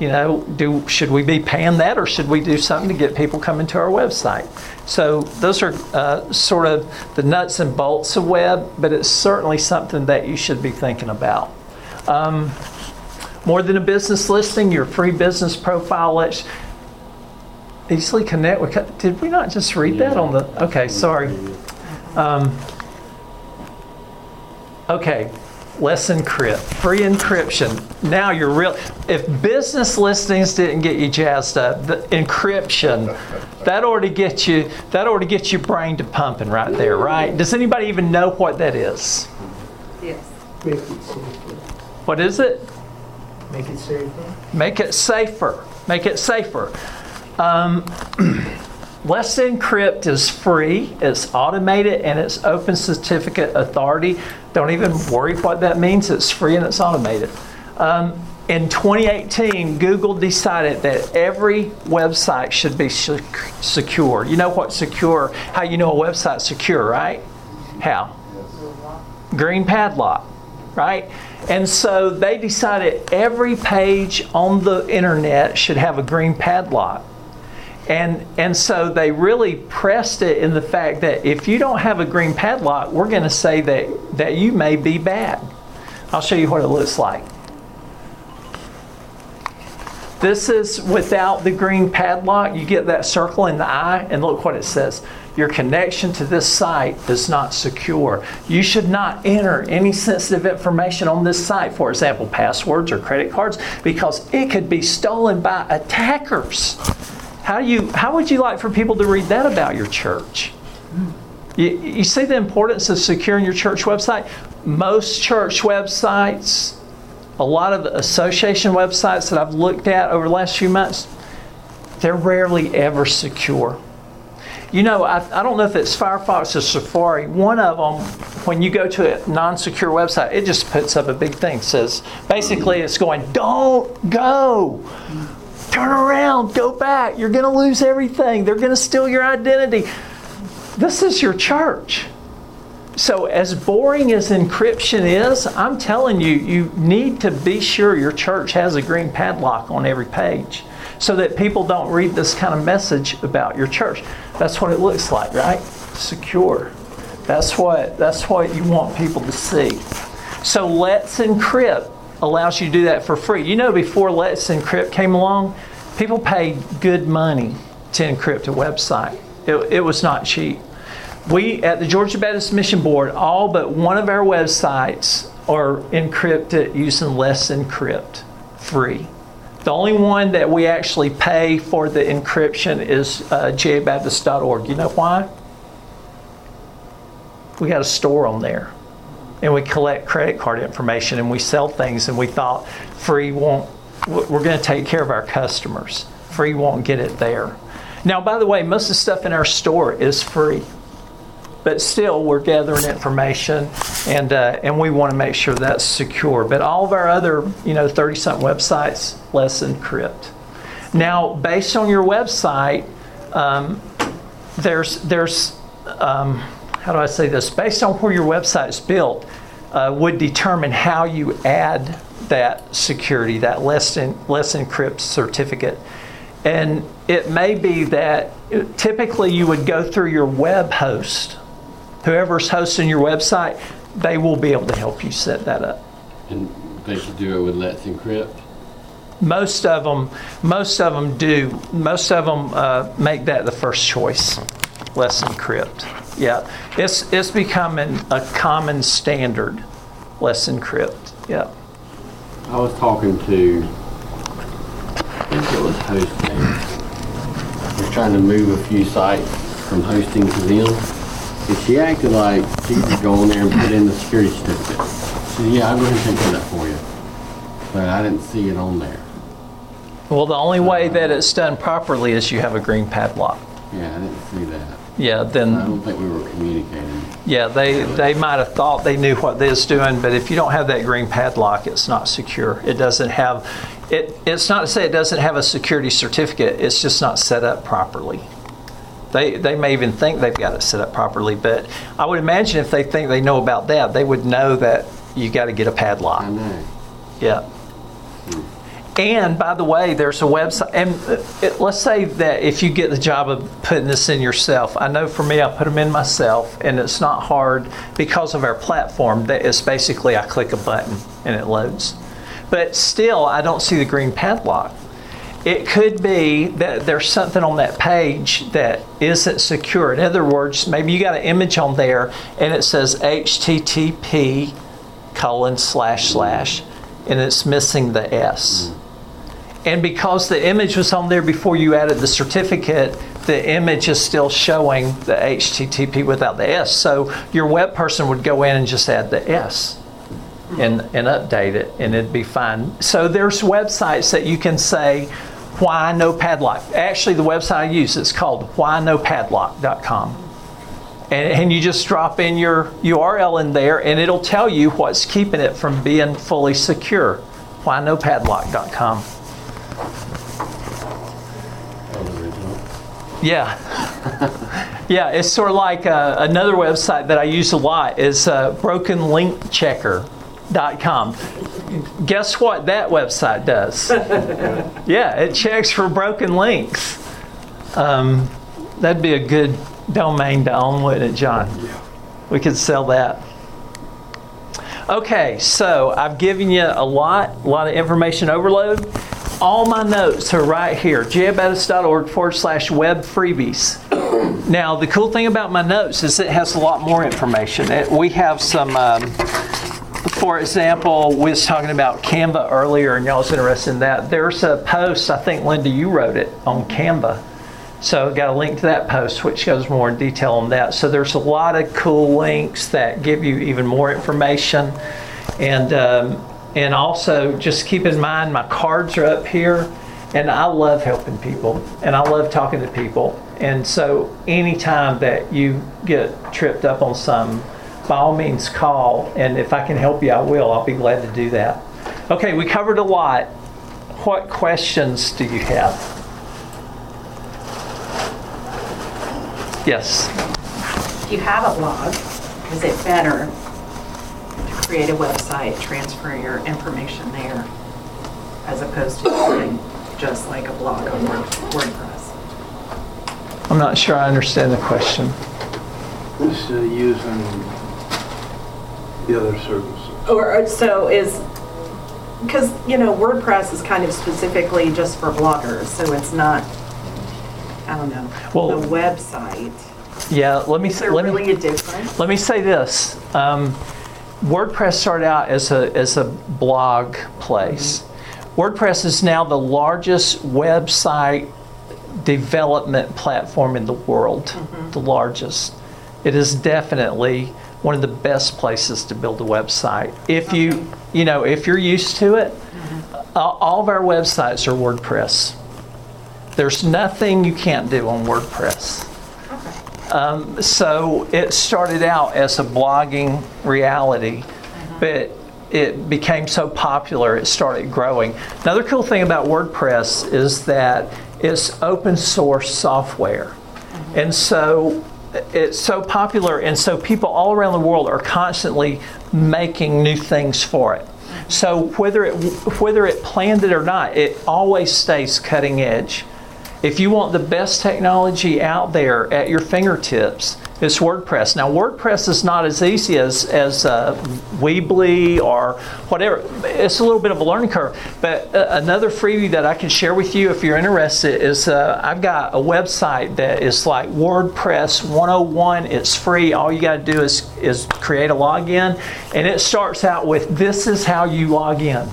you know, do should we be paying that or should we do something to get people coming to our website? So those are uh, sort of the nuts and bolts of web, but it's certainly something that you should be thinking about. Um, more than a business listing, your free business profile lets easily connect with. Did we not just read that on the? Okay, sorry. Um, okay, let's encrypt. Free encryption. Now you're real. If business listings didn't get you jazzed up, the encryption, that ought gets you. That ought gets your brain to pumping right there, right? Does anybody even know what that is? Yes. Make it safer. What is it? Make it safer. Make it safer. Make it safer. Um, Let's Encrypt is free, it's automated, and it's open certificate authority. Don't even worry what that means. It's free and it's automated. Um, in 2018, Google decided that every website should be secure. You know what secure, how you know a website's secure, right? How? Green padlock, right? And so they decided every page on the internet should have a green padlock. And, and so they really pressed it in the fact that if you don't have a green padlock, we're going to say that, that you may be bad. I'll show you what it looks like. This is without the green padlock. You get that circle in the eye, and look what it says. Your connection to this site is not secure. You should not enter any sensitive information on this site, for example, passwords or credit cards, because it could be stolen by attackers. How, do you, how would you like for people to read that about your church? You, you see the importance of securing your church website? Most church websites, a lot of association websites that I've looked at over the last few months, they're rarely ever secure. You know, I, I don't know if it's Firefox or Safari. One of them, when you go to a non secure website, it just puts up a big thing. says basically, it's going, don't go. Turn around, go back. You're going to lose everything. They're going to steal your identity. This is your church. so as boring as encryption is, I'm telling you, you need to be sure your church has a green padlock on every page so that people don't read this kind of message about your church. That's what it looks like, right? Secure. That's what that's what you want people to see. So Let's Encrypt allows you to do that for free. You know, before Let's Encrypt came along, people paid good money to encrypt a website. It, it was not cheap. We at the Georgia Baptist Mission Board, all but one of our websites are encrypted using Let's Encrypt free. The only one that we actually pay for the encryption is uh, gabaptist.org. You know why? We got a store on there and we collect credit card information and we sell things and we thought free won't we're going to take care of our customers. Free won't get it there. Now by the way most of the stuff in our store is free but still we're gathering information and uh, and we want to make sure that's secure. But all of our other you know 30 something websites Let's Encrypt now based on your website um, there's there's um, how do I say this? Based on where your website is built, uh, would determine how you add that security, that Let's, en- Let's Encrypt certificate. And it may be that typically you would go through your web host. Whoever's hosting your website, they will be able to help you set that up. And they should do it with Let's Encrypt. Most of them, most of them do. Most of them uh, make that the first choice. Let's Encrypt. Yeah, it's it's becoming a common standard. Let's Encrypt. Yeah. I was talking to, I think it was hosting. We're trying to move a few sites from hosting to them. And she acted like she could go on there and put in the security certificate. She said, yeah, I'll go ahead and take care of that for you. But I didn't see it on there. Well, the only way that it's done properly is you have a green padlock. Yeah, I didn't see that. Yeah, then. I don't think we were communicating. yeah, they they might have thought they knew what they was doing, but if you don't have that green padlock, it's not secure. It doesn't have it. It's not to say it doesn't have a security certificate. It's just not set up properly. They they may even think they've got it set up properly, but I would imagine if they think they know about that, they would know that you got to get a padlock. I know. Yeah. And by the way, there's a website. And uh, it, let's say that if you get the job of putting this in yourself, I know for me, I put them in myself, and it's not hard because of our platform. That it's basically I click a button and it loads. But still, I don't see the green padlock. It could be that there's something on that page that isn't secure. In other words, maybe you got an image on there and it says HTTP colon slash slash, and it's missing the S. And because the image was on there before you added the certificate, the image is still showing the HTTP without the S. So your web person would go in and just add the S and, and update it, and it'd be fine. So there's websites that you can say, why no padlock. Actually, the website I use is called whynopadlock.com. And, and you just drop in your URL in there, and it'll tell you what's keeping it from being fully secure. Whynopadlock.com. That was original. Yeah. yeah, it's sort of like uh, another website that I use a lot is uh, brokenlinkchecker.com. Guess what that website does? yeah, it checks for broken links. Um, that'd be a good domain to own, wouldn't it, John? Yeah. We could sell that. Okay, so I've given you a lot, a lot of information overload. All my notes are right here, gabaptist.org forward slash web freebies. Now, the cool thing about my notes is it has a lot more information. It, we have some, um, for example, we was talking about Canva earlier, and y'all was interested in that. There's a post, I think, Linda, you wrote it on Canva. So, I got a link to that post, which goes more in detail on that. So, there's a lot of cool links that give you even more information. And, um, and also, just keep in mind, my cards are up here, and I love helping people, and I love talking to people. And so, anytime that you get tripped up on something, by all means call, and if I can help you, I will. I'll be glad to do that. Okay, we covered a lot. What questions do you have? Yes. If you have a blog, is it better create a website, transfer your information there, as opposed to doing just like a blog on Word- WordPress? I'm not sure I understand the question. This is using the other services. Or, uh, so is, because, you know, WordPress is kind of specifically just for bloggers, so it's not, I don't know, Well- the website. Yeah, let me, Is there let me. really a difference? Let me say this. Um, WordPress started out as a, as a blog place. WordPress is now the largest website development platform in the world, mm-hmm. the largest. It is definitely one of the best places to build a website. If you, you know, if you're used to it, mm-hmm. all all of our websites are WordPress. There's nothing you can't do on WordPress. Um, so it started out as a blogging reality, uh-huh. but it became so popular it started growing. Another cool thing about WordPress is that it's open source software. Uh-huh. And so it's so popular, and so people all around the world are constantly making new things for it. Uh-huh. So whether it whether it planned it or not, it always stays cutting edge. If you want the best technology out there at your fingertips, it's WordPress. Now, WordPress is not as easy as, as uh, Weebly or whatever. It's a little bit of a learning curve. But uh, another freebie that I can share with you if you're interested is uh, I've got a website that is like WordPress 101. It's free. All you got to do is, is create a login. And it starts out with this is how you log in.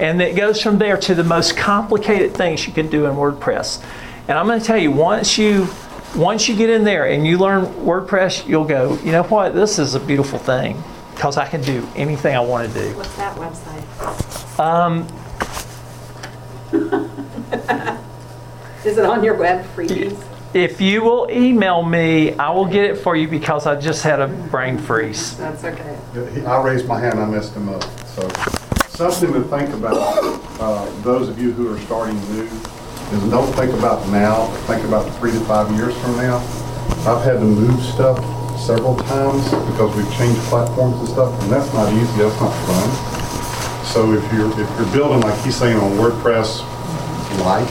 And it goes from there to the most complicated things you can do in WordPress. And I'm going to tell you, once you once you get in there and you learn WordPress, you'll go, you know what, this is a beautiful thing because I can do anything I want to do. What's that website? Um, Is it on your web freebies? if you will email me, I will get it for you because I just had a brain freeze. That's okay. I raised my hand, I messed him up. So something to think about, uh, those of you who are starting new, is don't think about now, think about three to five years from now. I've had to move stuff several times because we've changed platforms and stuff, and that's not easy, that's not fun. So if you're, if you're building, like he's saying, on WordPress Lite,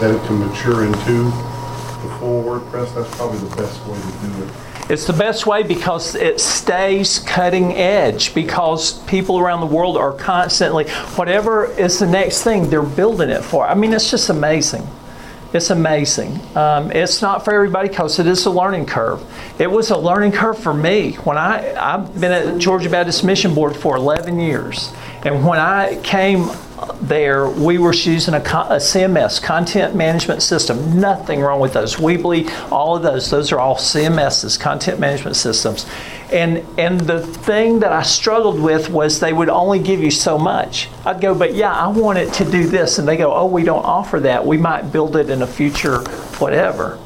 that it can mature into the full WordPress, that's probably the best way to do it. It's the best way because it stays cutting edge because people around the world are constantly, whatever is the next thing, they're building it for. I mean, it's just amazing. It's amazing. Um, it's not for everybody because it is a learning curve. It was a learning curve for me when I I've been at Georgia Baptist Mission Board for 11 years, and when I came there, we were using a, a CMS, content management system. Nothing wrong with those. Weebly, all of those, those are all CMSs, content management systems. And, and the thing that I struggled with was they would only give you so much. I'd go, but yeah, I want it to do this. And they go, oh, we don't offer that. We might build it in a future whatever.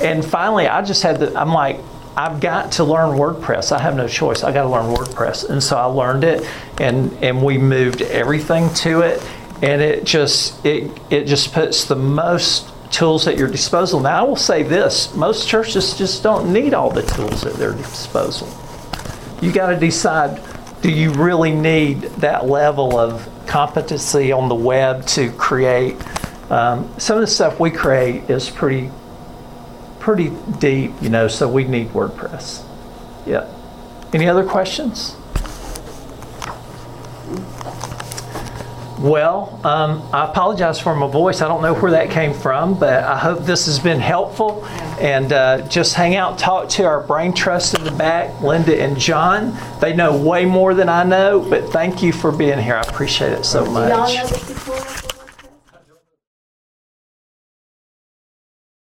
And finally, I just had to, I'm like, I've got to learn WordPress. I have no choice. I got to learn WordPress. And so I learned it and, and we moved everything to it. And it just, it, it just puts the most tools at your disposal. Now, I will say this most churches just don't need all the tools at their disposal. You got to decide do you really need that level of competency on the web to create? Um, some of the stuff we create is pretty pretty deep, you know, so we need WordPress. Yeah. Any other questions? Well, um, I apologize for my voice. I don't know where that came from, but I hope this has been helpful. And uh, just hang out, talk to our brain trust in the back, Linda and John. They know way more than I know, but thank you for being here. I appreciate it so much. know the tutorial?